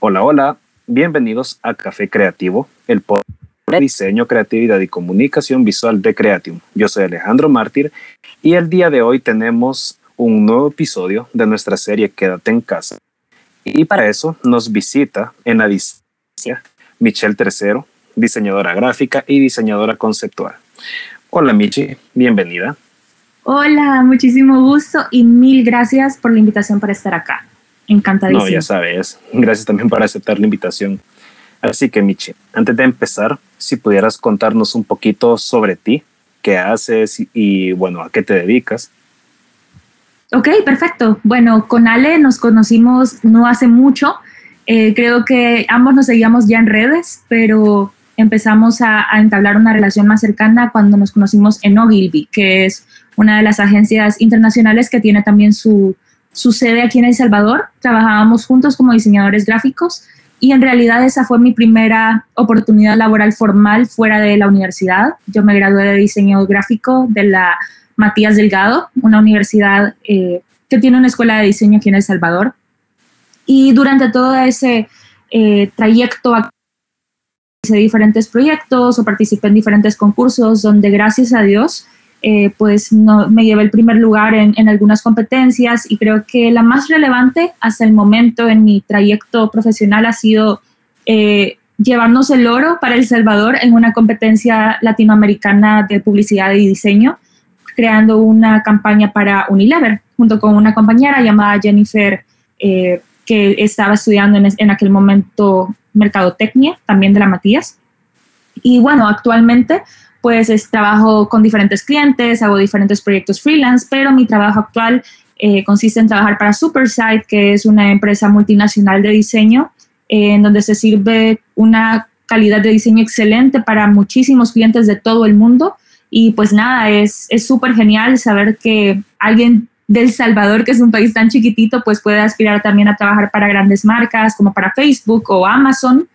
Hola, hola, bienvenidos a Café Creativo, el podcast de diseño, creatividad y comunicación visual de Creatium. Yo soy Alejandro Mártir y el día de hoy tenemos un nuevo episodio de nuestra serie Quédate en casa. Y para eso nos visita en la distancia Michelle Tercero, diseñadora gráfica y diseñadora conceptual. Hola Michi, bienvenida. Hola, muchísimo gusto y mil gracias por la invitación para estar acá. Encantadísimo. No, ya sabes. Gracias también por aceptar la invitación. Así que, Michi, antes de empezar, si pudieras contarnos un poquito sobre ti, qué haces y, bueno, a qué te dedicas. Ok, perfecto. Bueno, con Ale nos conocimos no hace mucho. Eh, creo que ambos nos seguíamos ya en redes, pero empezamos a, a, entablar una relación más cercana cuando nos conocimos en Ogilvy, que es una de las agencias internacionales que tiene también su, sucede aquí en El Salvador. Trabajábamos juntos como diseñadores gráficos y en realidad esa fue mi primera oportunidad laboral formal fuera de la universidad. Yo me gradué de diseño gráfico de la Matías Delgado, una universidad eh, que tiene una escuela de diseño aquí en El Salvador. Y durante todo ese eh, trayecto hice diferentes proyectos o participé en diferentes concursos donde gracias a Dios eh, pues no, me llevé el primer lugar en, algunas competencias y creo que la más relevante hasta el momento en mi trayecto profesional ha sido eh, llevarnos el oro para El Salvador en una competencia latinoamericana de publicidad y diseño, creando una campaña para Unilever, junto con una compañera llamada Jennifer, eh, que estaba estudiando en, en aquel momento mercadotecnia, también de la Matías. Y bueno, actualmente pues es, trabajo con diferentes clientes, hago diferentes proyectos freelance, pero mi trabajo actual eh, consiste en trabajar para Supersite, que es una empresa multinacional de diseño, eh, en donde se sirve una calidad de diseño excelente para muchísimos clientes de todo el mundo. Y pues nada, es súper genial saber que alguien del Salvador, que es un país tan chiquitito, pues puede aspirar también a trabajar para grandes marcas como para Facebook o Amazon.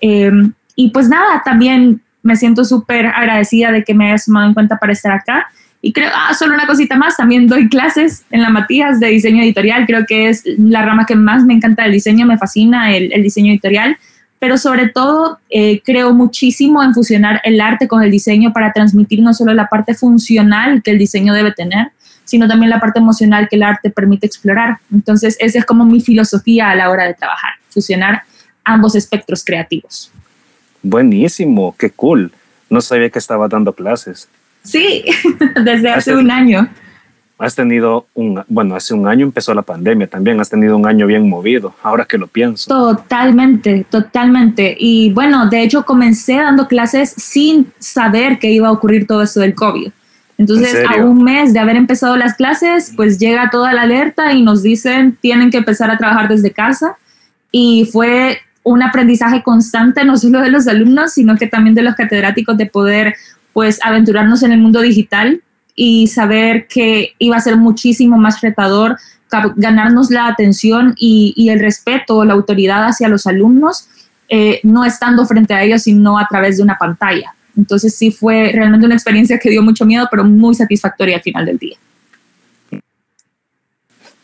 Eh, y pues nada, también me siento súper agradecida de que me hayas tomado en cuenta para estar acá. Y creo, ah, solo una cosita más, también doy clases en la Matías de diseño editorial, creo que es la rama que más me encanta del diseño, me fascina el, diseño editorial, pero sobre todo eh, creo muchísimo en fusionar el arte con el diseño para transmitir no solo la parte funcional que el diseño debe tener, sino también la parte emocional que el arte permite explorar. Entonces, esa es como mi filosofía a la hora de trabajar, fusionar ambos espectros creativos. Buenísimo, qué cool. No sabía que estaba dando clases. Sí, desde hace un año. Has tenido un, bueno, hace un año empezó la pandemia también, has tenido un año bien movido, ahora que lo pienso. Totalmente, totalmente. Y bueno, de hecho comencé dando clases sin saber que iba a ocurrir todo esto del COVID. Entonces, a un mes de haber empezado las clases, pues llega toda la alerta y nos dicen, tienen que empezar a trabajar desde casa. Y fue un aprendizaje constante, no solo de los alumnos, sino que también de los catedráticos de poder pues aventurarnos en el mundo digital y saber que iba a ser muchísimo más retador ganarnos la atención y, el respeto, la autoridad hacia los alumnos, eh, no estando frente a ellos, sino a través de una pantalla. Entonces sí fue realmente una experiencia que dio mucho miedo, pero muy satisfactoria al final del día.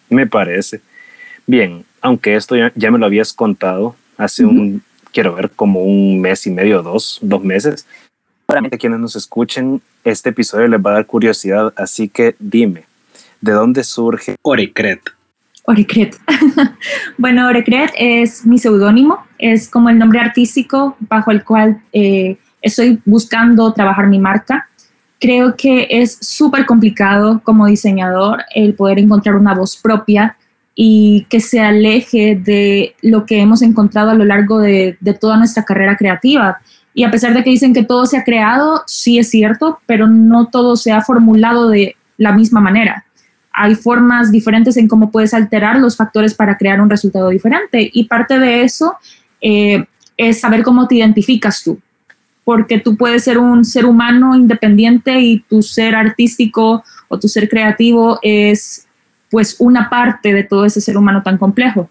Me parece. Bien, aunque esto ya, ya me lo habías contado, hace un, quiero ver, como un mes y medio, dos, dos meses. Para quienes nos escuchen, este episodio les va a dar curiosidad, así que dime, ¿de dónde surge Orecret? Orecret. bueno, Orecret es mi seudónimo, es como el nombre artístico bajo el cual eh, estoy buscando trabajar mi marca. Creo que es súper complicado como diseñador el poder encontrar una voz propia y que se aleje de lo que hemos encontrado a lo largo de, toda nuestra carrera creativa. Y a pesar de que dicen que todo se ha creado, sí es cierto, pero no todo se ha formulado de la misma manera. Hay formas diferentes en cómo puedes alterar los factores para crear un resultado diferente. Y parte de eso, eh, es saber cómo te identificas tú, porque tú puedes ser un ser humano independiente y tu ser artístico o tu ser creativo es pues una parte de todo ese ser humano tan complejo.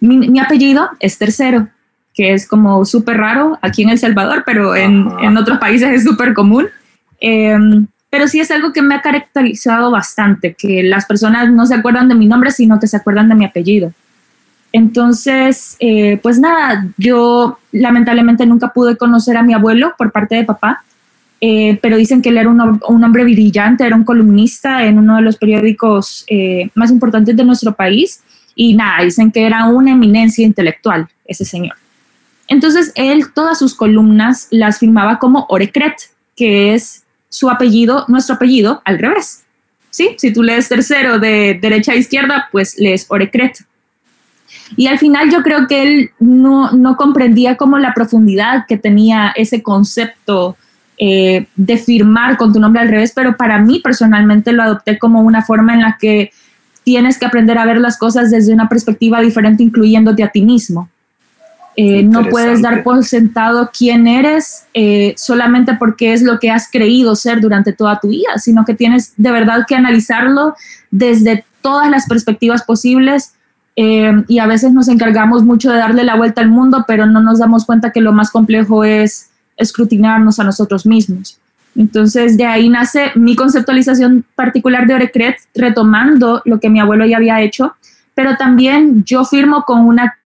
mi, apellido es tercero, que es como súper raro aquí en El Salvador, pero en, en otros países es súper común. Em, pero sí es algo que me ha caracterizado bastante, que las personas no se acuerdan de mi nombre, sino que se acuerdan de mi apellido. Entonces, eh, pues nada, yo lamentablemente nunca pude conocer a mi abuelo por parte de papá, eh, pero dicen que él era un, hombre brillante, era un columnista en uno de los periódicos eh, más importantes de nuestro país, y nada, dicen que era una eminencia intelectual ese señor. Entonces, él todas sus columnas las firmaba como Orecret, que es su apellido, nuestro apellido, al revés. ¿Sí? Si tú lees tercero de derecha a izquierda, pues lees Orecret. Y al final yo creo que él no, comprendía como la profundidad que tenía ese concepto eh, de firmar con tu nombre al revés, pero para mí personalmente lo adopté como una forma en la que tienes que aprender a ver las cosas desde una perspectiva diferente, incluyéndote a ti mismo. Eh, no puedes dar por sentado quién eres eh, solamente porque es lo que has creído ser durante toda tu vida, sino que tienes de verdad que analizarlo desde todas las perspectivas posibles eh, y a veces nos encargamos mucho de darle la vuelta al mundo, pero no nos damos cuenta que lo más complejo es escrutinarnos a nosotros mismos. Entonces de ahí nace mi conceptualización particular de Orecret, retomando lo que mi abuelo ya había hecho, pero también yo firmo con una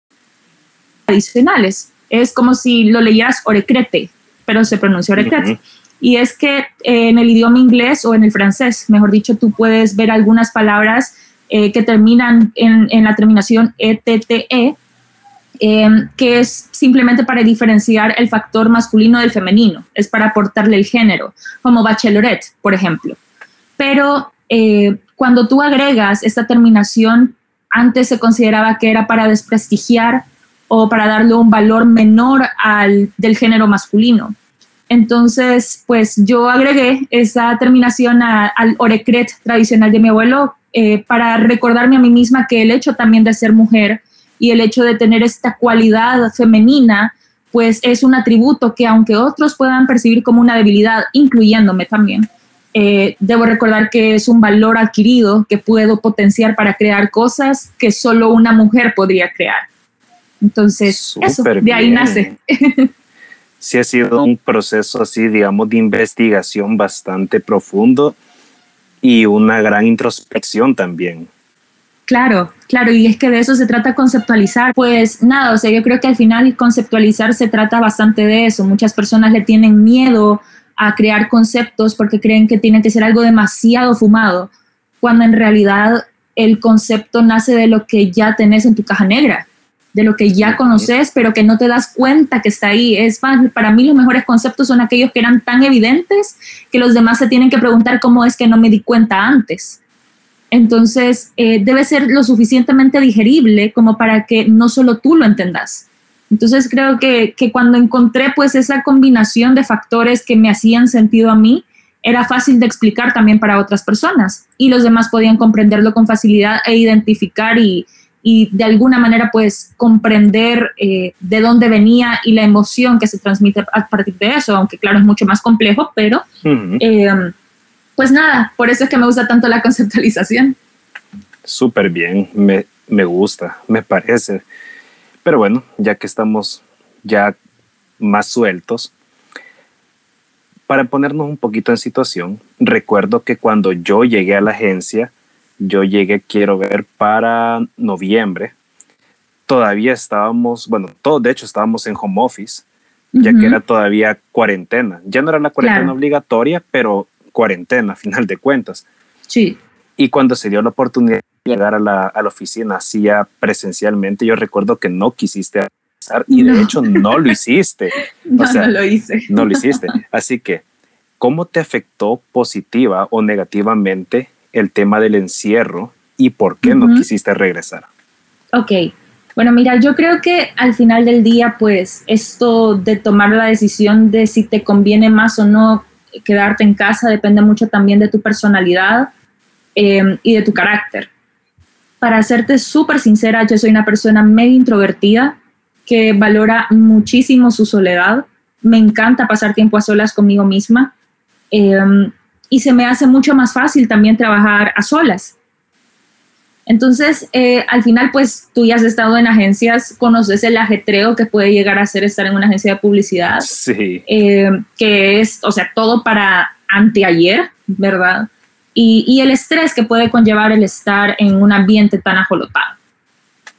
adicionales. Es como si lo leyeras Orecrete, pero se pronuncia Orecrete. Y es que en el idioma inglés o en el francés, mejor dicho, tú puedes ver algunas palabras eh, que terminan en, la terminación ETTE, em, que es simplemente para diferenciar el factor masculino del femenino, es para aportarle el género, como bachelorette, por ejemplo. Pero eh, cuando tú agregas esta terminación, antes se consideraba que era para desprestigiar o para darle un valor menor al del género masculino. Entonces, pues yo agregué esa terminación al orecret tradicional de mi abuelo eh, para recordarme a mí misma que el hecho también de ser mujer y el hecho de tener esta cualidad femenina, pues es un atributo que aunque otros puedan percibir como una debilidad, incluyéndome también, eh, debo recordar que es un valor adquirido que puedo potenciar para crear cosas que solo una mujer podría crear. Entonces, eso, de ahí nace. sí ha sido un proceso así, digamos, de investigación bastante profundo y una gran introspección también. Claro, claro, y es que de eso se trata conceptualizar. Pues nada, o sea, yo creo que al final conceptualizar se trata bastante de eso. Muchas personas le tienen miedo a crear conceptos porque creen que tiene que ser algo demasiado fumado, cuando en realidad el concepto nace de lo que ya tenés en tu caja negra de lo que ya conoces, pero que no te das cuenta que está ahí. Es más, para mí los mejores conceptos son aquellos que eran tan evidentes que los demás se tienen que preguntar cómo es que no me di cuenta antes. Entonces, eh, debe ser lo suficientemente digerible como para que no solo tú lo entendas. Entonces, creo que, que cuando encontré pues esa combinación de factores que me hacían sentido a mí, era fácil de explicar también para otras personas y los demás podían comprenderlo con facilidad e identificar y, y de alguna manera pues comprender eh, de dónde venía y la emoción que se transmite a partir de eso, aunque claro es mucho más complejo, pero pues nada, por eso es que me gusta tanto la conceptualización. Súper bien, me, me gusta, me parece. Pero bueno, ya que estamos ya más sueltos, para ponernos un poquito en situación, recuerdo que cuando yo llegué a la agencia, yo llegué, quiero ver, para noviembre. Todavía estábamos, bueno, todos de hecho estábamos en home office, ya que era todavía cuarentena. Ya no era la cuarentena obligatoria, pero cuarentena, a final de cuentas. Sí. Y cuando se dio la oportunidad de llegar a la, a la oficina, hacía presencialmente, yo recuerdo que no quisiste y de hecho no lo hiciste. no, no lo hice. No lo hiciste. Así que, ¿cómo te afectó positiva o negativamente el tema del encierro y por qué no quisiste regresar. Ok, bueno, mira, yo creo que al final del día, pues esto de tomar la decisión de si te conviene más o no quedarte en casa depende mucho también de tu personalidad em, y de tu carácter. Para serte súper sincera, yo soy una persona medio introvertida que valora muchísimo su soledad. Me encanta pasar tiempo a solas conmigo misma. Em, y se me hace mucho más fácil también trabajar a solas. Entonces, eh, al final, pues tú ya has estado en agencias, conoces el ajetreo que puede llegar a ser estar en una agencia de publicidad. Sí. Eh, que es, o sea, todo para anteayer, ¿verdad? Y, y, el estrés que puede conllevar el estar en un ambiente tan ajolotado.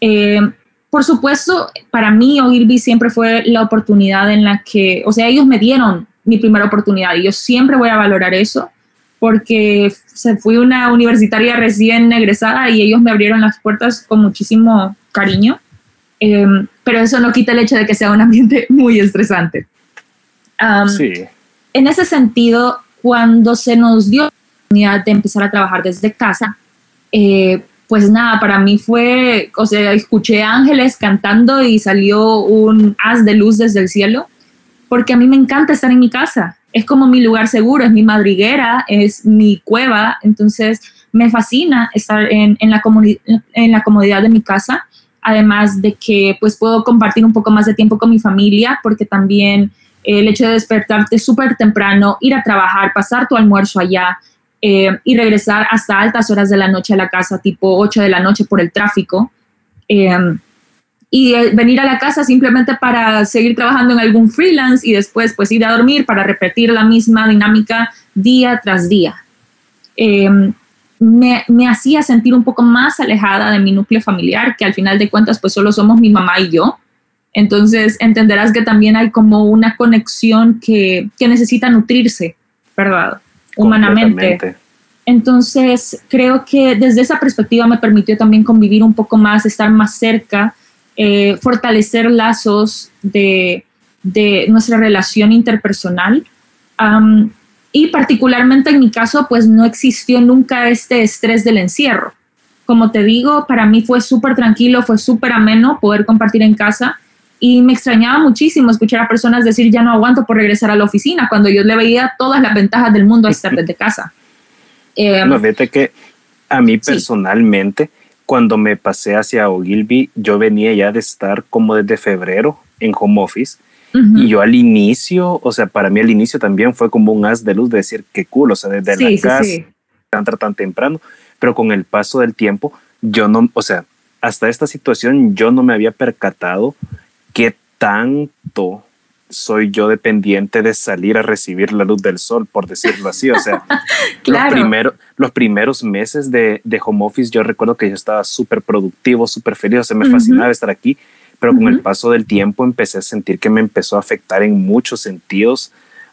Eh, por supuesto, para mí Ogilvy siempre fue la oportunidad en la que, o sea, ellos me dieron mi primera oportunidad y yo siempre voy a valorar eso porque se fui una universitaria recién egresada y ellos me abrieron las puertas con muchísimo cariño, em, pero eso no quita el hecho de que sea un ambiente muy estresante. sí. En ese sentido, cuando se nos dio la oportunidad de empezar a trabajar desde casa, eh, pues nada, para mí fue, o sea, escuché ángeles cantando y salió un haz de luz desde el cielo, porque a mí me encanta estar en mi casa es como mi lugar seguro, es mi madriguera, es mi cueva, entonces me fascina estar en, en, la, en la comodidad de mi casa, además de que pues puedo compartir un poco más de tiempo con mi familia, porque también el hecho de despertarte súper temprano, ir a trabajar, pasar tu almuerzo allá eh, y regresar hasta altas horas de la noche a la casa, tipo 8 de la noche por el tráfico. Eh, y eh, venir a la casa simplemente para seguir trabajando en algún freelance y después pues ir a dormir para repetir la misma dinámica día tras día. Em, me, me, hacía sentir un poco más alejada de mi núcleo familiar, que al final de cuentas pues solo somos mi mamá y yo. Entonces entenderás que también hay como una conexión que, que necesita nutrirse, ¿verdad? Humanamente. Entonces creo que desde esa perspectiva me permitió también convivir un poco más, estar más cerca eh, fortalecer lazos de, nuestra relación interpersonal. y particularmente en mi caso, pues no existió nunca este estrés del encierro. Como te digo, para mí fue súper tranquilo, fue súper ameno poder compartir en casa y me extrañaba muchísimo escuchar a personas decir ya no aguanto por regresar a la oficina cuando yo le veía todas las ventajas del mundo a estar desde casa. Eh, no, fíjate que a mí personalmente, cuando me pasé hacia Ogilvy, yo venía ya de estar como desde febrero en home office. Y yo al inicio, o sea, para mí al inicio también fue como un haz de luz de decir qué cool, o sea, desde la casa, sí. entrar tan temprano, pero con el paso del tiempo, yo no, o sea, hasta esta situación yo no me había percatado que tanto soy yo dependiente de salir a recibir la luz del sol, por decirlo así. O sea, los, los primeros meses de, de, home office yo recuerdo que yo estaba súper productivo, súper feliz, o sea, me fascinaba estar aquí, pero con el paso del tiempo empecé a sentir que me empezó a afectar en muchos sentidos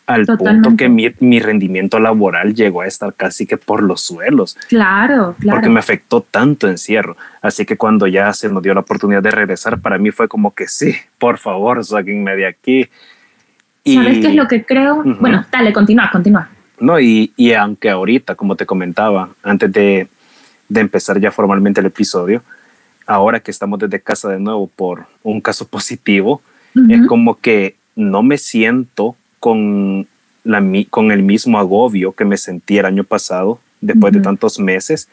al punto que mi, mi, rendimiento laboral llegó a estar casi que por los suelos. Claro, claro. Porque me afectó tanto encierro. Así que cuando ya se nos dio la oportunidad de regresar, para mí fue como que sí, por favor, sáquenme de aquí. Y, ¿Sabes qué es lo que creo? Bueno, dale, continúa, continúa. No, y, y, aunque ahorita, como te comentaba, antes de, de empezar ya formalmente el episodio, ahora que estamos desde casa de nuevo por un caso positivo, es como que no me siento con, la, con el mismo agobio que me sentí el año pasado, después de tantos meses,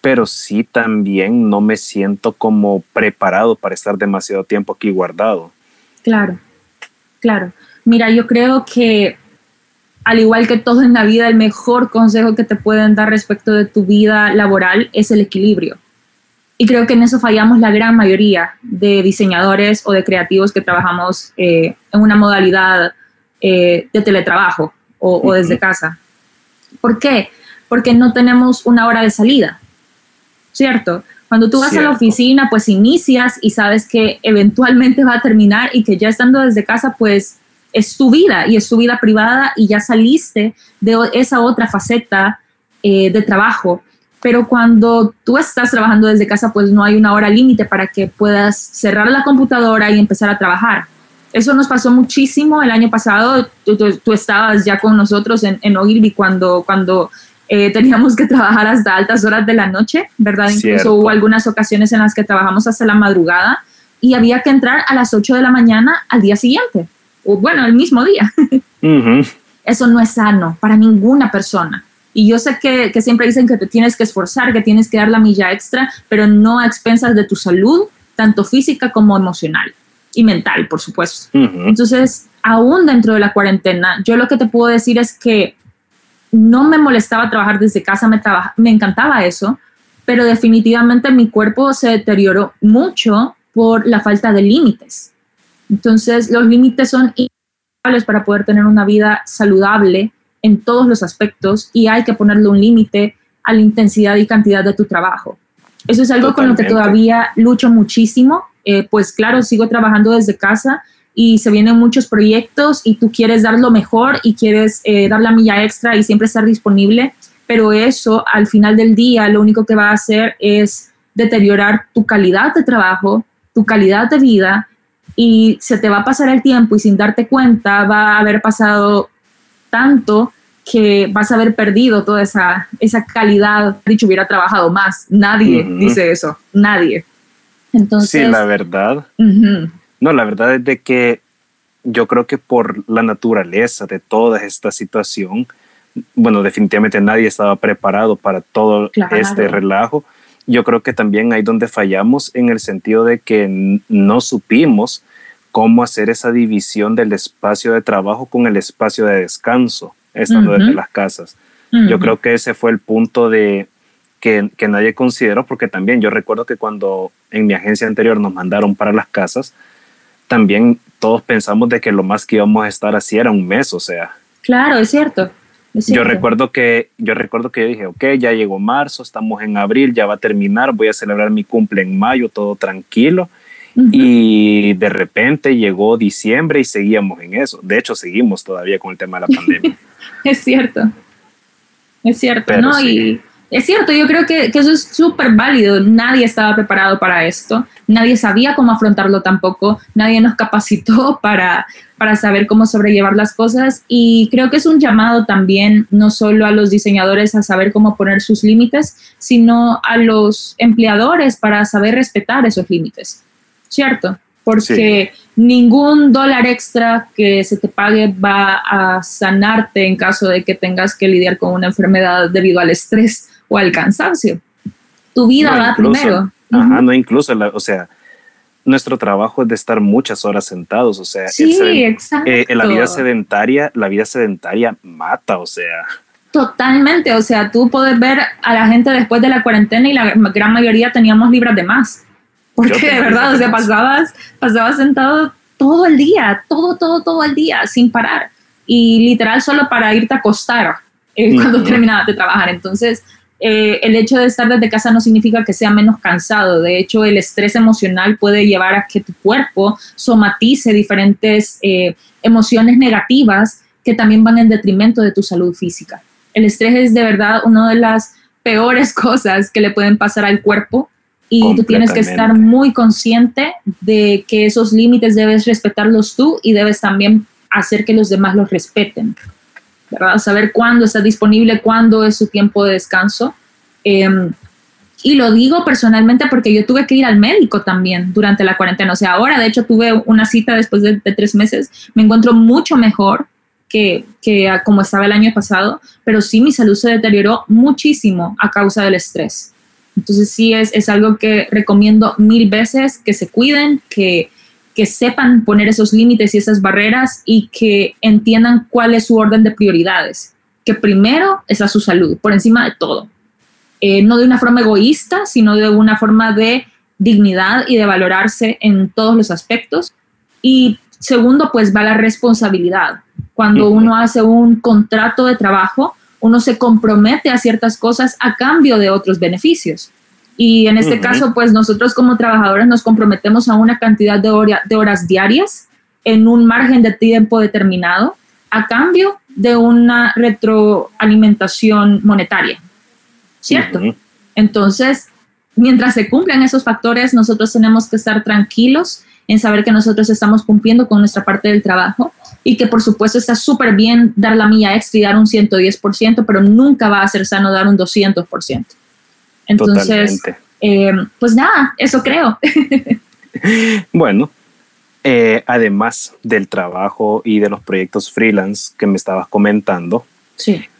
pero sí también no me siento como preparado para estar demasiado tiempo aquí guardado. Claro, claro. Mira, yo creo que al igual que todo en la vida, el mejor consejo que te pueden dar respecto de tu vida laboral es el equilibrio. Y creo que en eso fallamos la gran mayoría de diseñadores o de creativos que trabajamos eh, en una modalidad eh, de teletrabajo o, desde casa. ¿Por qué? Porque no tenemos una hora de salida, ¿cierto? Cuando tú vas a la oficina, pues inicias y sabes que eventualmente va a terminar y que ya estando desde casa, pues es tu vida y es tu vida privada y ya saliste de esa otra faceta eh, de trabajo. Pero cuando tú estás trabajando desde casa, pues no hay una hora límite para que puedas cerrar la computadora y empezar a trabajar. Eso nos pasó muchísimo el año pasado. Tú, estabas ya con nosotros en, en Ogilvy cuando, cuando eh, teníamos que trabajar hasta altas horas de la noche, ¿verdad? Incluso hubo algunas ocasiones en las que trabajamos hasta la madrugada y había que entrar a las 8 de la mañana al día siguiente, o bueno, el mismo día. Eso no es sano para ninguna persona. Y yo sé que, que, siempre dicen que te tienes que esforzar, que tienes que dar la milla extra, pero no a expensas de tu salud, tanto física como emocional. Y mental, por supuesto. Entonces, aún dentro de la cuarentena, yo lo que te puedo decir es que no me molestaba trabajar desde casa, me, me encantaba eso, pero definitivamente mi cuerpo se deterioró mucho por la falta de límites. Entonces, los límites son indispensables para poder tener una vida saludable en todos los aspectos y hay que ponerle un límite a la intensidad y cantidad de tu trabajo. Eso es algo con lo que todavía lucho muchísimo. Eh, pues claro, sigo trabajando desde casa y se vienen muchos proyectos y tú quieres dar lo mejor y quieres eh, dar la milla extra y siempre estar disponible, pero eso al final del día lo único que va a hacer es deteriorar tu calidad de trabajo, tu calidad de vida y se te va a pasar el tiempo y sin darte cuenta va a haber pasado tanto que vas a haber perdido toda esa, esa calidad. Dicho, hubiera trabajado más. Nadie dice eso, nadie. Entonces, sí, la verdad. No, la verdad es de que yo creo que por la naturaleza de toda esta situación, bueno, definitivamente nadie estaba preparado para todo este relajo. Yo creo que también hay donde fallamos en el sentido de que no supimos cómo hacer esa división del espacio de trabajo con el espacio de descanso, estando desde las casas. Yo creo que ese fue el punto de que, que nadie consideró, porque también yo recuerdo que cuando en mi agencia anterior nos mandaron para las casas, también todos pensamos de que lo más que íbamos a estar así era un mes, o sea. Claro, es cierto. Yo recuerdo que yo recuerdo que yo dije, ok, ya llegó marzo, estamos en abril, ya va a terminar, voy a celebrar mi cumple en mayo, todo tranquilo. Y de repente llegó diciembre y seguíamos en eso. De hecho, seguimos todavía con el tema de la pandemia. es cierto. Es cierto, ¿no? Y es cierto, yo creo que, que eso es súper válido. Nadie estaba preparado para esto, nadie sabía cómo afrontarlo tampoco, nadie nos capacitó para, para saber cómo sobrellevar las cosas. Y creo que es un llamado también no solo a los diseñadores a saber cómo poner sus límites, sino a los empleadores para saber respetar esos límites, ¿cierto? Porque ningún dólar extra que se te pague va a sanarte en caso de que tengas que lidiar con una enfermedad debido al estrés o al cansancio. Tu vida va primero. Ajá, no incluso, o sea, nuestro trabajo es de estar muchas horas sentados, o sea, sí, exacto. Eh, la vida sedentaria, la vida sedentaria mata, o sea. Totalmente, o sea, tú puedes ver a la gente después de la cuarentena y la gran mayoría teníamos libras de más. Porque de verdad, o sea, pasabas, pasabas sentado todo el día, todo, todo, todo el día, sin parar. Y literal solo para irte a acostar eh, cuando terminabas de trabajar. Entonces, eh, el hecho de estar desde casa no significa que sea menos cansado. De hecho, el estrés emocional puede llevar a que tu cuerpo somatice diferentes eh, emociones negativas que también van en detrimento de tu salud física. El estrés es de verdad una de las peores cosas que le pueden pasar al cuerpo y tú tienes que estar muy consciente de que esos límites debes respetarlos tú y debes también hacer que los demás los respeten. Saber cuándo está disponible, cuándo es su tiempo de descanso. Em, y lo digo personalmente porque yo tuve que ir al médico también durante la cuarentena. O sea, ahora de hecho tuve una cita después de, tres meses. Me encuentro mucho mejor que, que, como estaba el año pasado, pero sí mi salud se deterioró muchísimo a causa del estrés. Entonces sí es, es algo que recomiendo mil veces, que se cuiden, que, que sepan poner esos límites y esas barreras y que entiendan cuál es su orden de prioridades, que primero es a su salud, por encima de todo. Eh, no de una forma egoísta, sino de una forma de dignidad y de valorarse en todos los aspectos. Y segundo, pues va la responsabilidad. Cuando uno hace un contrato de trabajo, uno se compromete a ciertas cosas a cambio de otros beneficios. Y en este caso, pues nosotros como trabajadores nos comprometemos a una cantidad de, de horas diarias en un margen de tiempo determinado a cambio de una retroalimentación monetaria. ¿Cierto? Entonces, mientras se cumplen esos factores, nosotros tenemos que estar tranquilos en saber que nosotros estamos cumpliendo con nuestra parte del trabajo y que por supuesto está súper bien dar la milla extra y dar un 110%, pero nunca va a ser sano dar un 200%. Entonces, eh, pues nada, eso creo. bueno, eh, además del trabajo y de los proyectos freelance que me estabas comentando,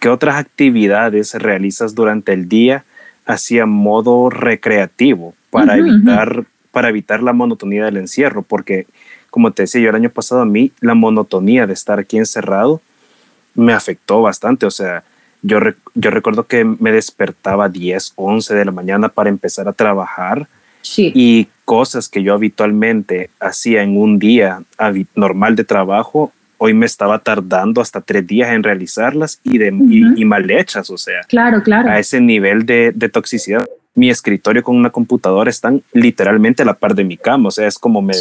¿qué otras actividades realizas durante el día hacia modo recreativo para, evitar, para evitar la monotonía del encierro? Porque como te decía yo el año pasado, a mí la monotonía de estar aquí encerrado me afectó bastante. O sea, yo, yo recuerdo que me despertaba 10, 11 de la mañana para empezar a trabajar. Y cosas que yo habitualmente hacía en un día normal de trabajo, hoy me estaba tardando hasta tres días en realizarlas y, de, y, mal hechas, o sea, claro, claro. a ese nivel de, de, toxicidad. Mi escritorio con una computadora están literalmente a la par de mi cama, o sea, es como me,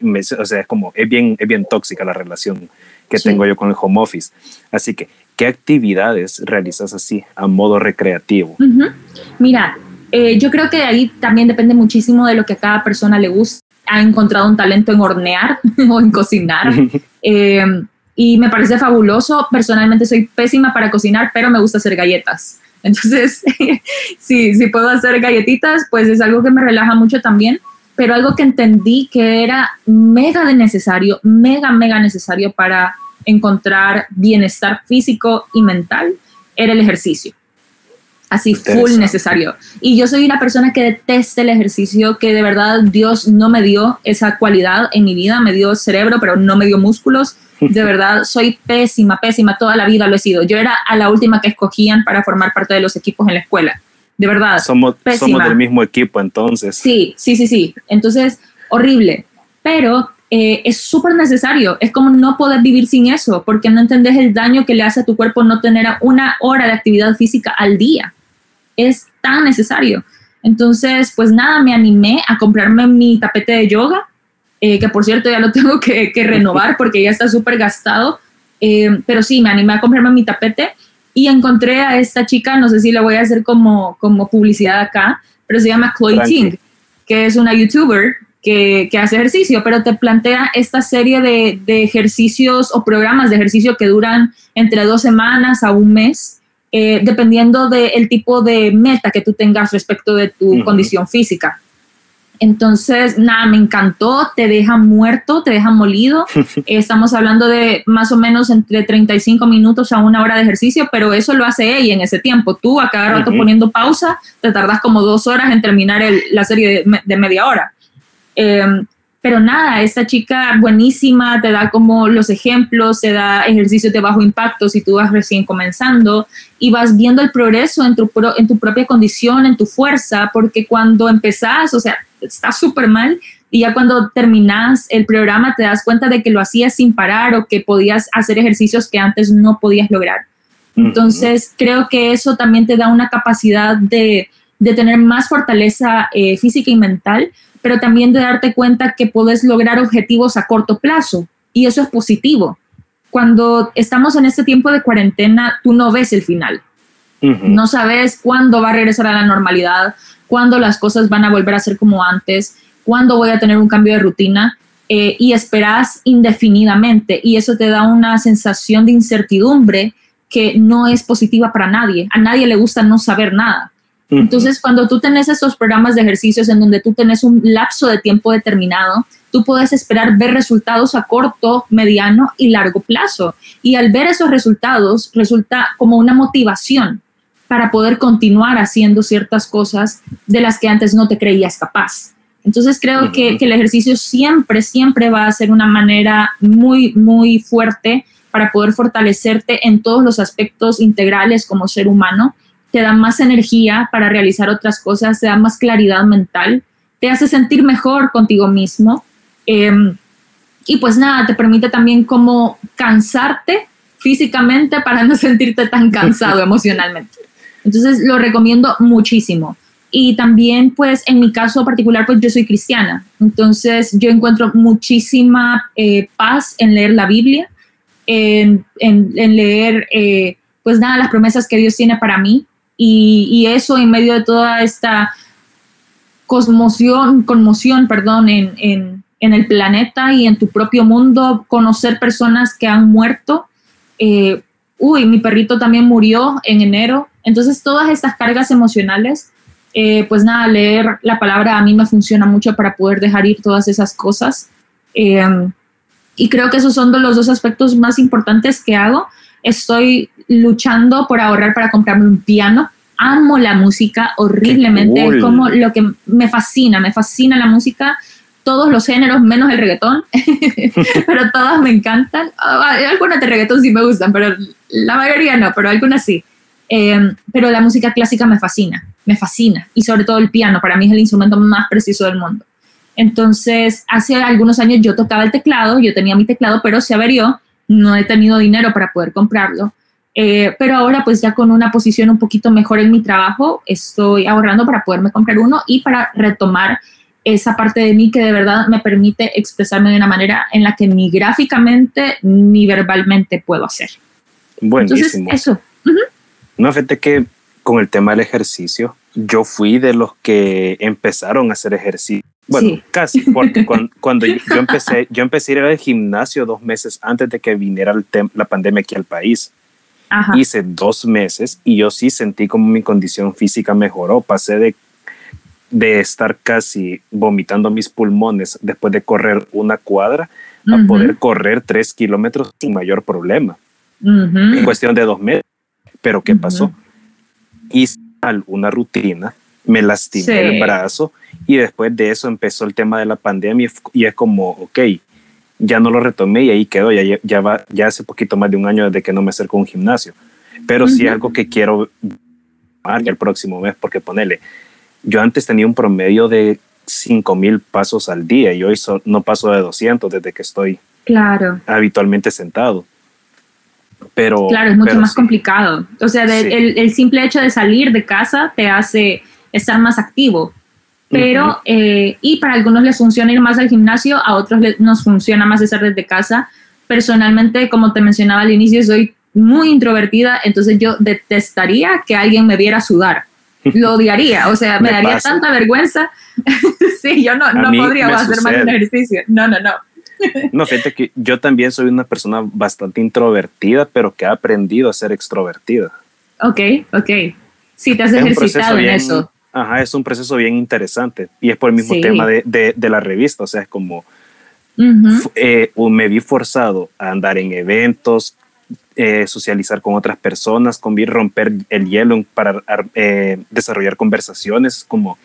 me, o sea, es como es bien, es bien tóxica la relación que tengo yo con el home office. Así que, ¿qué actividades realizas así a modo recreativo? Mira, eh, yo creo que ahí también depende muchísimo de lo que a cada persona le gusta. Ha encontrado un talento en hornear o en cocinar. Eh, y me parece fabuloso. Personalmente soy pésima para cocinar, pero me gusta hacer galletas. Entonces, si, si puedo hacer galletitas, pues es algo que me relaja mucho también. Pero algo que entendí que era mega de necesario, mega, mega necesario para encontrar bienestar físico y mental, era el ejercicio así full necesario. Y yo soy una persona que detesta el ejercicio, que de verdad Dios no me dio esa cualidad en mi vida, me dio cerebro, pero no me dio músculos. De verdad, soy pésima, pésima, toda la vida lo he sido. Yo era a la última que escogían para formar parte de los equipos en la escuela. De verdad. Somos, somos del mismo equipo entonces. Sí, sí, sí, sí. Entonces, horrible. Pero eh, es súper necesario. Es como no poder vivir sin eso, porque no entendés el daño que le hace a tu cuerpo no tener una hora de actividad física al día es tan necesario. Entonces, pues nada, me animé a comprarme mi tapete de yoga, eh, que por cierto ya lo tengo que, renovar porque ya está súper gastado. Eh, pero sí, me animé a comprarme mi tapete y encontré a esta chica, no sé si la voy a hacer como, como publicidad acá, pero se llama Chloe Ting, que es una youtuber que, que, hace ejercicio, pero te plantea esta serie de, de, ejercicios o programas de ejercicio que duran entre dos semanas a un mes eh, dependiendo del tipo de meta que tú tengas respecto de tu condición física. Entonces, nada, me encantó, te deja muerto, te deja molido. Estamos hablando de más o menos entre 35 minutos a una hora de ejercicio, pero eso lo hace ella en ese tiempo. Tú a cada rato poniendo pausa, te tardas como dos horas en terminar la serie de, media hora. Em, pero nada, esta chica buenísima, te da como los ejemplos, te da ejercicios de bajo impacto si tú vas recién comenzando y vas viendo el progreso en tu, en tu propia condición, en tu fuerza, porque cuando empezás, o sea, está súper mal y ya cuando terminas el programa te das cuenta de que lo hacías sin parar o que podías hacer ejercicios que antes no podías lograr. Entonces, creo que eso también te da una capacidad de, de tener más fortaleza eh, física y mental, pero también de darte cuenta que puedes lograr objetivos a corto plazo y eso es positivo. Cuando estamos en este tiempo de cuarentena, tú no ves el final. No sabes cuándo va a regresar a la normalidad, cuándo las cosas van a volver a ser como antes, cuándo voy a tener un cambio de rutina eh, y esperas indefinidamente y eso te da una sensación de incertidumbre que no es positiva para nadie. A nadie le gusta no saber nada. Entonces, cuando tú tenés esos programas de ejercicios en donde tú tenés un lapso de tiempo determinado, tú puedes esperar ver resultados a corto, mediano y largo plazo. Y al ver esos resultados, resulta como una motivación para poder continuar haciendo ciertas cosas de las que antes no te creías capaz. Entonces creo que, que, el ejercicio siempre, siempre va a ser una manera muy, muy fuerte para poder fortalecerte en todos los aspectos integrales como ser humano te da más energía para realizar otras cosas, te da más claridad mental, te hace sentir mejor contigo mismo. Em, y pues nada, te permite también como cansarte físicamente para no sentirte tan cansado emocionalmente. Entonces lo recomiendo muchísimo. Y también pues en mi caso particular pues yo soy cristiana. Entonces yo encuentro muchísima eh, paz en leer la Biblia, en, leer eh, pues nada, las promesas que Dios tiene para mí. Y, eso en medio de toda esta cosmoción, conmoción, perdón, en, el planeta y en tu propio mundo, conocer personas que han muerto. Eh, uy, mi perrito también murió en enero. Entonces, todas estas cargas emocionales, eh, pues nada, leer la palabra a mí me funciona mucho para poder dejar ir todas esas cosas. Eh, y creo que esos son los dos aspectos más importantes que hago. Estoy luchando por ahorrar para comprarme un piano. Amo la música horriblemente, es como lo que me fascina, me fascina la música, todos los géneros, menos el reggaetón, pero todas me encantan. Ah, algunas de reggaetón sí me gustan, pero la mayoría no, pero algunas sí. Em, pero la música clásica me fascina, me fascina, y sobre todo el piano, para mí es el instrumento más preciso del mundo. Entonces, hace algunos años yo tocaba el teclado, yo tenía mi teclado, pero se averió, no he tenido dinero para poder comprarlo. Eh, pero ahora pues ya con una posición un poquito mejor en mi trabajo, estoy ahorrando para poderme comprar uno y para retomar esa parte de mí que de verdad me permite expresarme de una manera en la que ni gráficamente ni verbalmente puedo hacer. Buenísimo. Entonces, eso. No, fíjate que con el tema del ejercicio, yo fui de los que empezaron a hacer ejercicio bueno, casi, porque cuando, yo, empecé, yo empecé a ir al gimnasio dos meses antes de que viniera la pandemia aquí al país. Hice dos meses y yo sí sentí como mi condición física mejoró. Pasé de, de estar casi vomitando mis pulmones después de correr una cuadra a poder correr tres kilómetros sin mayor problema. En cuestión de dos meses. Pero ¿qué pasó? Hice una rutina, me lastimé el brazo y después de eso empezó el tema de la pandemia y es como, ok, ya no lo retomé y ahí quedó, ya, ya, va, ya hace poquito más de un año desde que no me acerco a un gimnasio. Pero sí algo que quiero el próximo mes, porque ponele, yo antes tenía un promedio de 5 mil pasos al día y hoy no paso de 200 desde que estoy claro. habitualmente sentado. Pero, claro, es mucho más complicado. O sea, el, el simple hecho de salir de casa te hace estar más activo pero, eh, y para algunos les funciona ir más al gimnasio, a otros nos funciona más estar desde casa. Personalmente, como te mencionaba al inicio, soy muy introvertida, entonces yo detestaría que alguien me viera sudar. Lo odiaría, o sea, me, daría tanta vergüenza. sí, yo no, no podría hacer más un ejercicio. No, no, no. no, fíjate que yo también soy una persona bastante introvertida, pero que ha aprendido a ser extrovertida. Ok, ok. Sí, te has ejercitado en eso. Ajá, es un proceso bien interesante y es por el mismo tema de, de, la revista, o sea, es como eh, me vi forzado a andar en eventos, eh, socializar con otras personas, con romper el hielo para eh, desarrollar conversaciones, como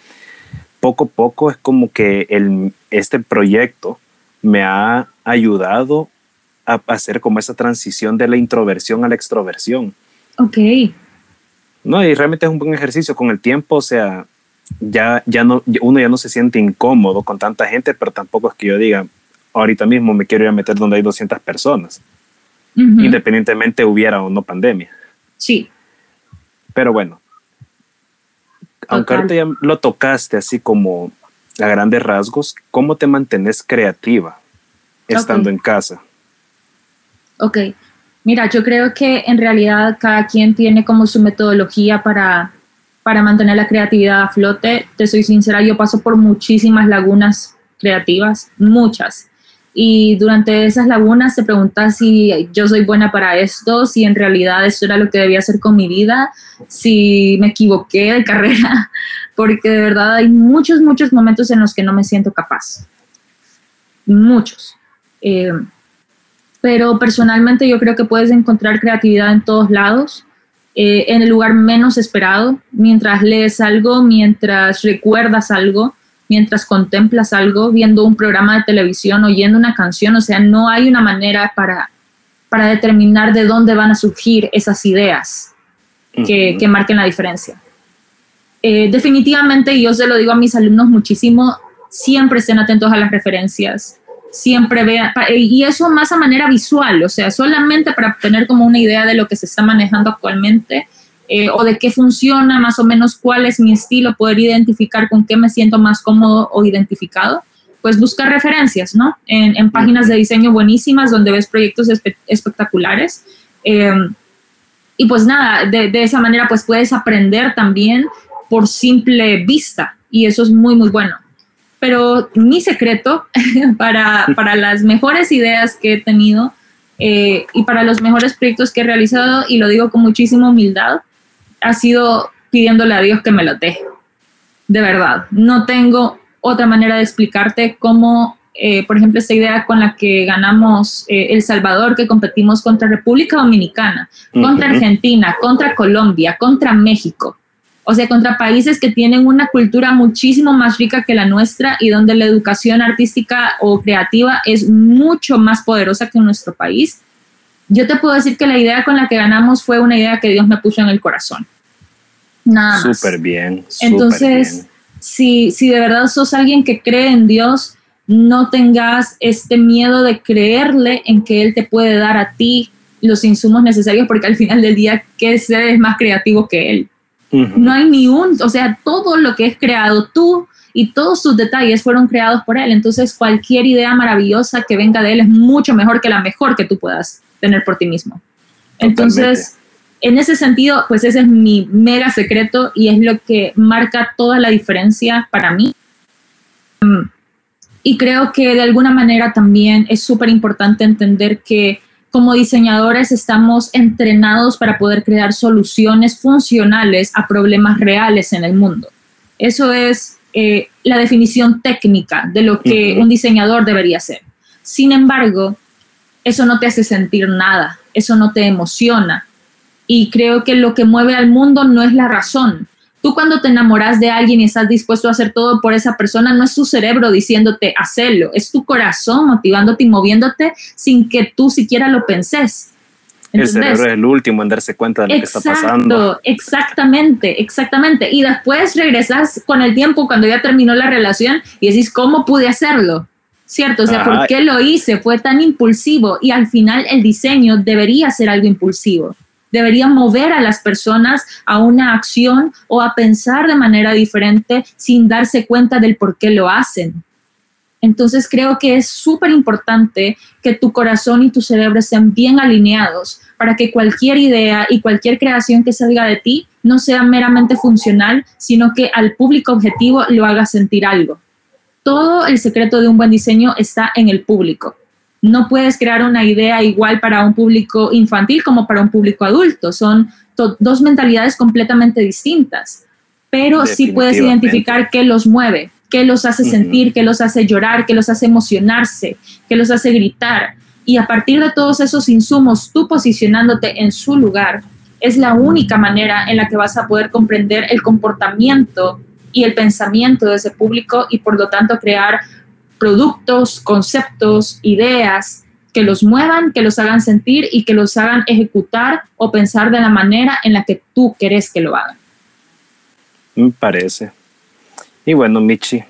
poco a poco es como que el, este proyecto me ha ayudado a hacer como esa transición de la introversión a la extroversión. Ok. No, y realmente es un buen ejercicio con el tiempo, o sea, ya, ya no, uno ya no se siente incómodo con tanta gente, pero tampoco es que yo diga, ahorita mismo me quiero ir a meter donde hay 200 personas, independientemente hubiera o no pandemia. Sí. Pero bueno, aunque ahorita ya lo tocaste así como a grandes rasgos, ¿cómo te mantienes creativa estando en casa? Ok, Mira, yo creo que en realidad cada quien tiene como su metodología para, para mantener la creatividad a flote. Te soy sincera, yo paso por muchísimas lagunas creativas, muchas. Y durante esas lagunas se pregunta si yo soy buena para esto, si en realidad esto era lo que debía hacer con mi vida, si me equivoqué de carrera, porque de verdad hay muchos, muchos momentos en los que no me siento capaz. Muchos. Eh, pero personalmente yo creo que puedes encontrar creatividad en todos lados, eh, en el lugar menos esperado, mientras lees algo, mientras recuerdas algo, mientras contemplas algo, viendo un programa de televisión, oyendo una canción, o sea, no hay una manera para, para determinar de dónde van a surgir esas ideas que, que marquen la diferencia. Eh, definitivamente, yo se lo digo a mis alumnos muchísimo, siempre estén atentos a las referencias, siempre vea, y eso más a manera visual, o sea, solamente para obtener como una idea de lo que se está manejando actualmente eh, o de qué funciona, más o menos cuál es mi estilo, poder identificar con qué me siento más cómodo o identificado, pues buscar referencias, ¿no? En, páginas de diseño buenísimas donde ves proyectos espectaculares. Eh, y pues nada, de, de esa manera pues puedes aprender también por simple vista y eso es muy, muy bueno pero mi secreto para, para las mejores ideas que he tenido eh, y para los mejores proyectos que he realizado, y lo digo con muchísima humildad, ha sido pidiéndole a Dios que me lo deje. De verdad, no tengo otra manera de explicarte cómo, eh, por ejemplo, esta idea con la que ganamos eh, El Salvador, que competimos contra República Dominicana, contra Argentina, contra Colombia, contra México. O sea, contra países que tienen una cultura muchísimo más rica que la nuestra y donde la educación artística o creativa es mucho más poderosa que en nuestro país. Yo te puedo decir que la idea con la que ganamos fue una idea que Dios me puso en el corazón. Nada más. Súper bien. Entonces, Si, si de verdad sos alguien que cree en Dios, no tengas este miedo de creerle en que Él te puede dar a ti los insumos necesarios, porque al final del día, ¿qué ser es más creativo que Él? No hay ni un, o sea, todo lo que es creado, tú y todos sus detalles fueron creados por Él. Entonces, cualquier idea maravillosa que venga de Él es mucho mejor que la mejor que tú puedas tener por ti mismo. Entonces, en ese sentido, pues ese es mi mega secreto y es lo que marca toda la diferencia para mí. Mm. Y creo que de alguna manera también es súper importante entender que como diseñadores estamos entrenados para poder crear soluciones funcionales a problemas reales en el mundo. Eso es eh, la definición técnica de lo que un diseñador debería hacer. Sin embargo, eso no te hace sentir nada, eso no te emociona. Y creo que lo que mueve al mundo no es la razón, Tú cuando te enamoras de alguien y estás dispuesto a hacer todo por esa persona, no es tu cerebro diciéndote hacerlo, es tu corazón motivándote y moviéndote sin que tú siquiera lo penses. el cerebro es el último en darse cuenta de lo que está pasando. Exactamente, exactamente. Y después regresas con el tiempo cuando ya terminó la relación y decís, ¿cómo pude hacerlo? ¿Cierto? O sea, ¿por qué lo hice? Fue tan impulsivo y al final el diseño debería ser algo impulsivo debería mover a las personas a una acción o a pensar de manera diferente sin darse cuenta del por qué lo hacen. Entonces creo que es súper importante que tu corazón y tu cerebro estén bien alineados para que cualquier idea y cualquier creación que salga de ti no sea meramente funcional, sino que al público objetivo lo haga sentir algo. Todo el secreto de un buen diseño está en el público no puedes crear una idea igual para un público infantil como para un público adulto. Son dos mentalidades completamente distintas, pero sí puedes identificar qué los mueve, qué los hace sentir, qué los hace llorar, qué los hace emocionarse, qué los hace gritar. Y a partir de todos esos insumos, tú posicionándote en su lugar, es la única manera en la que vas a poder comprender el comportamiento y el pensamiento de ese público y por lo tanto crear productos, conceptos, ideas que los muevan, que los hagan sentir y que los hagan ejecutar o pensar de la manera en la que tú querés que lo hagan. Me parece. Y bueno, Michi,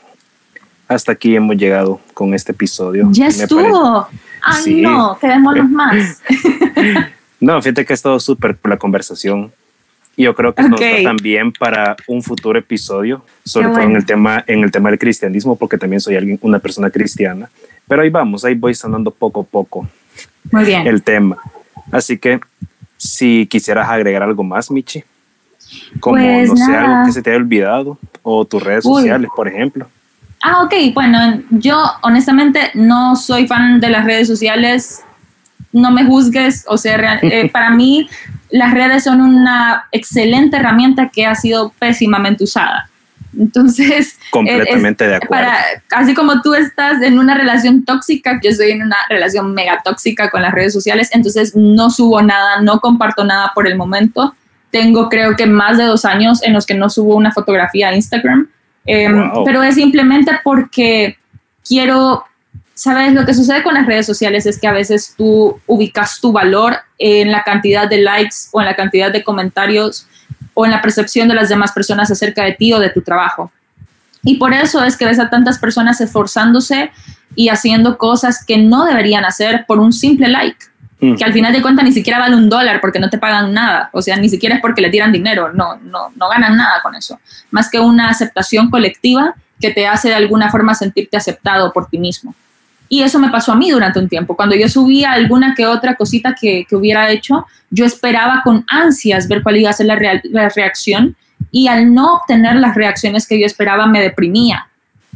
hasta aquí hemos llegado con este episodio. Ya estuvo. Ay, no, quedémonos más. no, fíjate que ha estado súper la conversación. Y yo creo que nos da también para un futuro episodio, sobre todo en el tema en el tema del cristianismo, porque también soy alguien, una persona cristiana. Pero ahí vamos, ahí voy sanando poco a poco Muy bien. el tema. Así que si quisieras agregar algo más, Michi, como pues no sé, algo que se te haya olvidado, o tus redes sociales, por ejemplo. Ah, ok, bueno, yo honestamente no soy fan de las redes sociales, no me juzgues, o sea, eh, para mí las redes son una excelente herramienta que ha sido pésimamente usada. Entonces, completamente de acuerdo. Para, así como tú estás en una relación tóxica, yo estoy en una relación mega tóxica con las redes sociales, entonces no subo nada, no comparto nada por el momento. Tengo creo que más de dos años en los que no subo una fotografía a Instagram, em, pero es simplemente porque quiero Sabes, lo que sucede con las redes sociales es que a veces tú ubicas tu valor en la cantidad de likes o en la cantidad de comentarios o en la percepción de las demás personas acerca de ti o de tu trabajo. Y por eso es que ves a tantas personas esforzándose y haciendo cosas que no deberían hacer por un simple like, que al final de cuentas ni siquiera vale un dólar porque no te pagan nada, o sea, ni siquiera es porque le tiran dinero, no, no, no ganan nada con eso, más que una aceptación colectiva que te hace de alguna forma sentirte aceptado por ti mismo. Y eso me pasó a mí durante un tiempo. Cuando yo subía alguna que otra cosita que, que hubiera hecho, yo esperaba con ansias ver cuál iba a ser la, la reacción y al no obtener las reacciones que yo esperaba me deprimía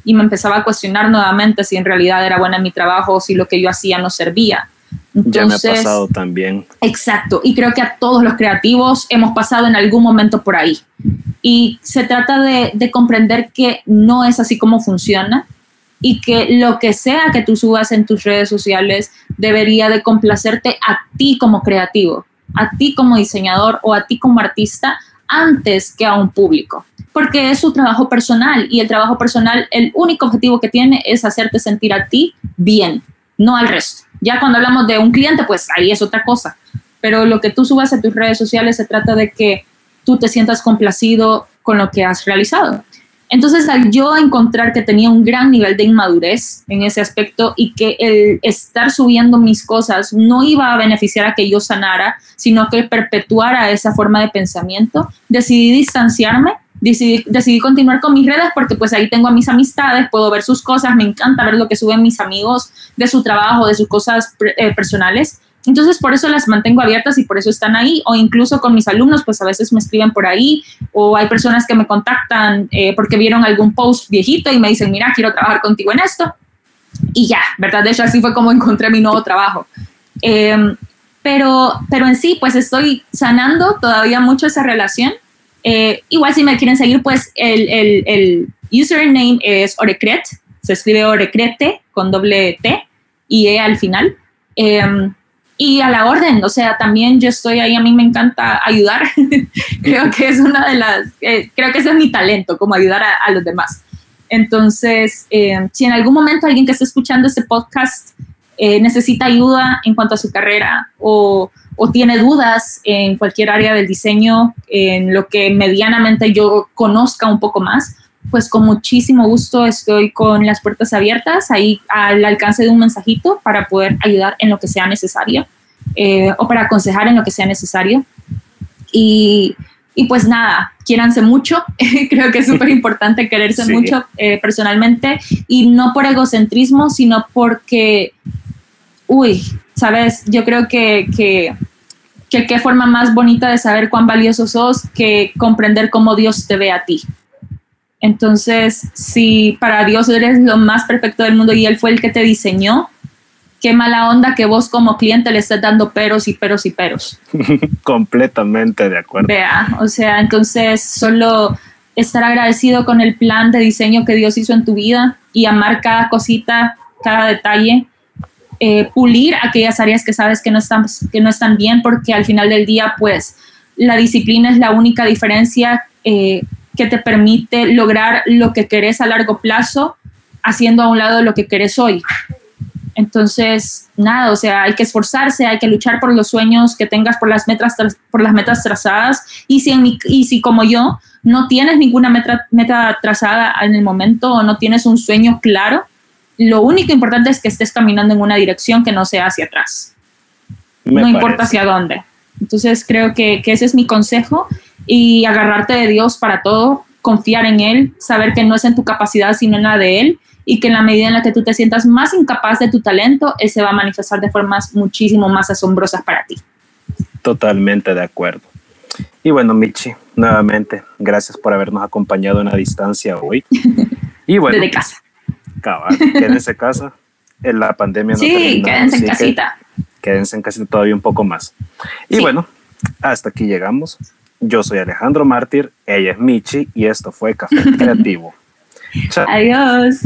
y me empezaba a cuestionar nuevamente si en realidad era buena mi trabajo o si lo que yo hacía no servía. Entonces, ya me ha pasado también. Exacto, y creo que a todos los creativos hemos pasado en algún momento por ahí. Y se trata de, de comprender que no es así como funciona, y que lo que sea que tú subas en tus redes sociales debería de complacerte a ti como creativo, a ti como diseñador o a ti como artista antes que a un público, porque es su trabajo personal y el trabajo personal, el único objetivo que tiene es hacerte sentir a ti bien, no al resto. Ya cuando hablamos de un cliente, pues ahí es otra cosa, pero lo que tú subas a tus redes sociales se trata de que tú te sientas complacido con lo que has realizado. Entonces, al yo encontrar que tenía un gran nivel de inmadurez en ese aspecto y que el estar subiendo mis cosas no iba a beneficiar a que yo sanara, sino que perpetuara esa forma de pensamiento, decidí distanciarme, decidí, decidí continuar con mis redes porque pues ahí tengo a mis amistades, puedo ver sus cosas, me encanta ver lo que suben mis amigos de su trabajo, de sus cosas eh, personales entonces, por eso las mantengo abiertas y por eso están ahí. O incluso con mis alumnos, pues a veces me escriben por ahí. O hay personas que me contactan eh, porque vieron algún post viejito y me dicen, mira, quiero trabajar contigo en esto. Y ya, ¿verdad? De hecho, así fue como encontré mi nuevo trabajo. Em, pero, pero en sí, pues estoy sanando todavía mucho esa relación. Eh, igual si me quieren seguir, pues el, el, el username es Orecret. Se escribe Orecrete con doble T y E al final. Y a la orden, o sea, también yo estoy ahí, a mí me encanta ayudar, creo que es una de las, eh, creo que ese es mi talento, como ayudar a, los demás. Entonces, eh, si en algún momento alguien que esté escuchando este podcast eh, necesita ayuda en cuanto a su carrera o, o, tiene dudas en cualquier área del diseño, en lo que medianamente yo conozca un poco más, pues con muchísimo gusto estoy con las puertas abiertas, ahí al alcance de un mensajito para poder ayudar en lo que sea necesario eh, o para aconsejar en lo que sea necesario. Y, y pues nada, quiéranse mucho, creo que es súper importante quererse mucho eh, personalmente y no por egocentrismo, sino porque, uy, sabes, yo creo que, que que qué forma más bonita de saber cuán valioso sos que comprender cómo Dios te ve a ti. Entonces, si para Dios eres lo más perfecto del mundo y Él fue el que te diseñó, qué mala onda que vos como cliente le estés dando peros y peros y peros. Completamente de acuerdo. Vea, o sea, entonces solo estar agradecido con el plan de diseño que Dios hizo en tu vida y amar cada cosita, cada detalle, eh, pulir aquellas áreas que sabes que no, están, que no están bien, porque al final del día, pues, la disciplina es la única diferencia eh, que te permite lograr lo que querés a largo plazo, haciendo a un lado lo que querés hoy. Entonces, nada, o sea, hay que esforzarse, hay que luchar por los sueños que tengas, por las metas, por las metas trazadas. Y si, en y si como yo no tienes ninguna meta, meta trazada en el momento o no tienes un sueño claro, lo único importante es que estés caminando en una dirección que no sea hacia atrás. no importa hacia dónde. Entonces, creo que, que ese es mi consejo y agarrarte de Dios para todo, confiar en Él, saber que no es en tu capacidad, sino en la de Él, y que en la medida en la que tú te sientas más incapaz de tu talento, Él se va a manifestar de formas muchísimo más asombrosas para ti. Totalmente de acuerdo. Y bueno, Michi, nuevamente, gracias por habernos acompañado en la distancia hoy. Y bueno, desde casa. Cabal, quédense en casa. En la pandemia no Sí, quédense en casita. Quédense en casita todavía un poco más. Y bueno, hasta aquí llegamos. Yo soy Alejandro Mártir, ella es Michi y esto fue Café Creativo. Chao. Adiós.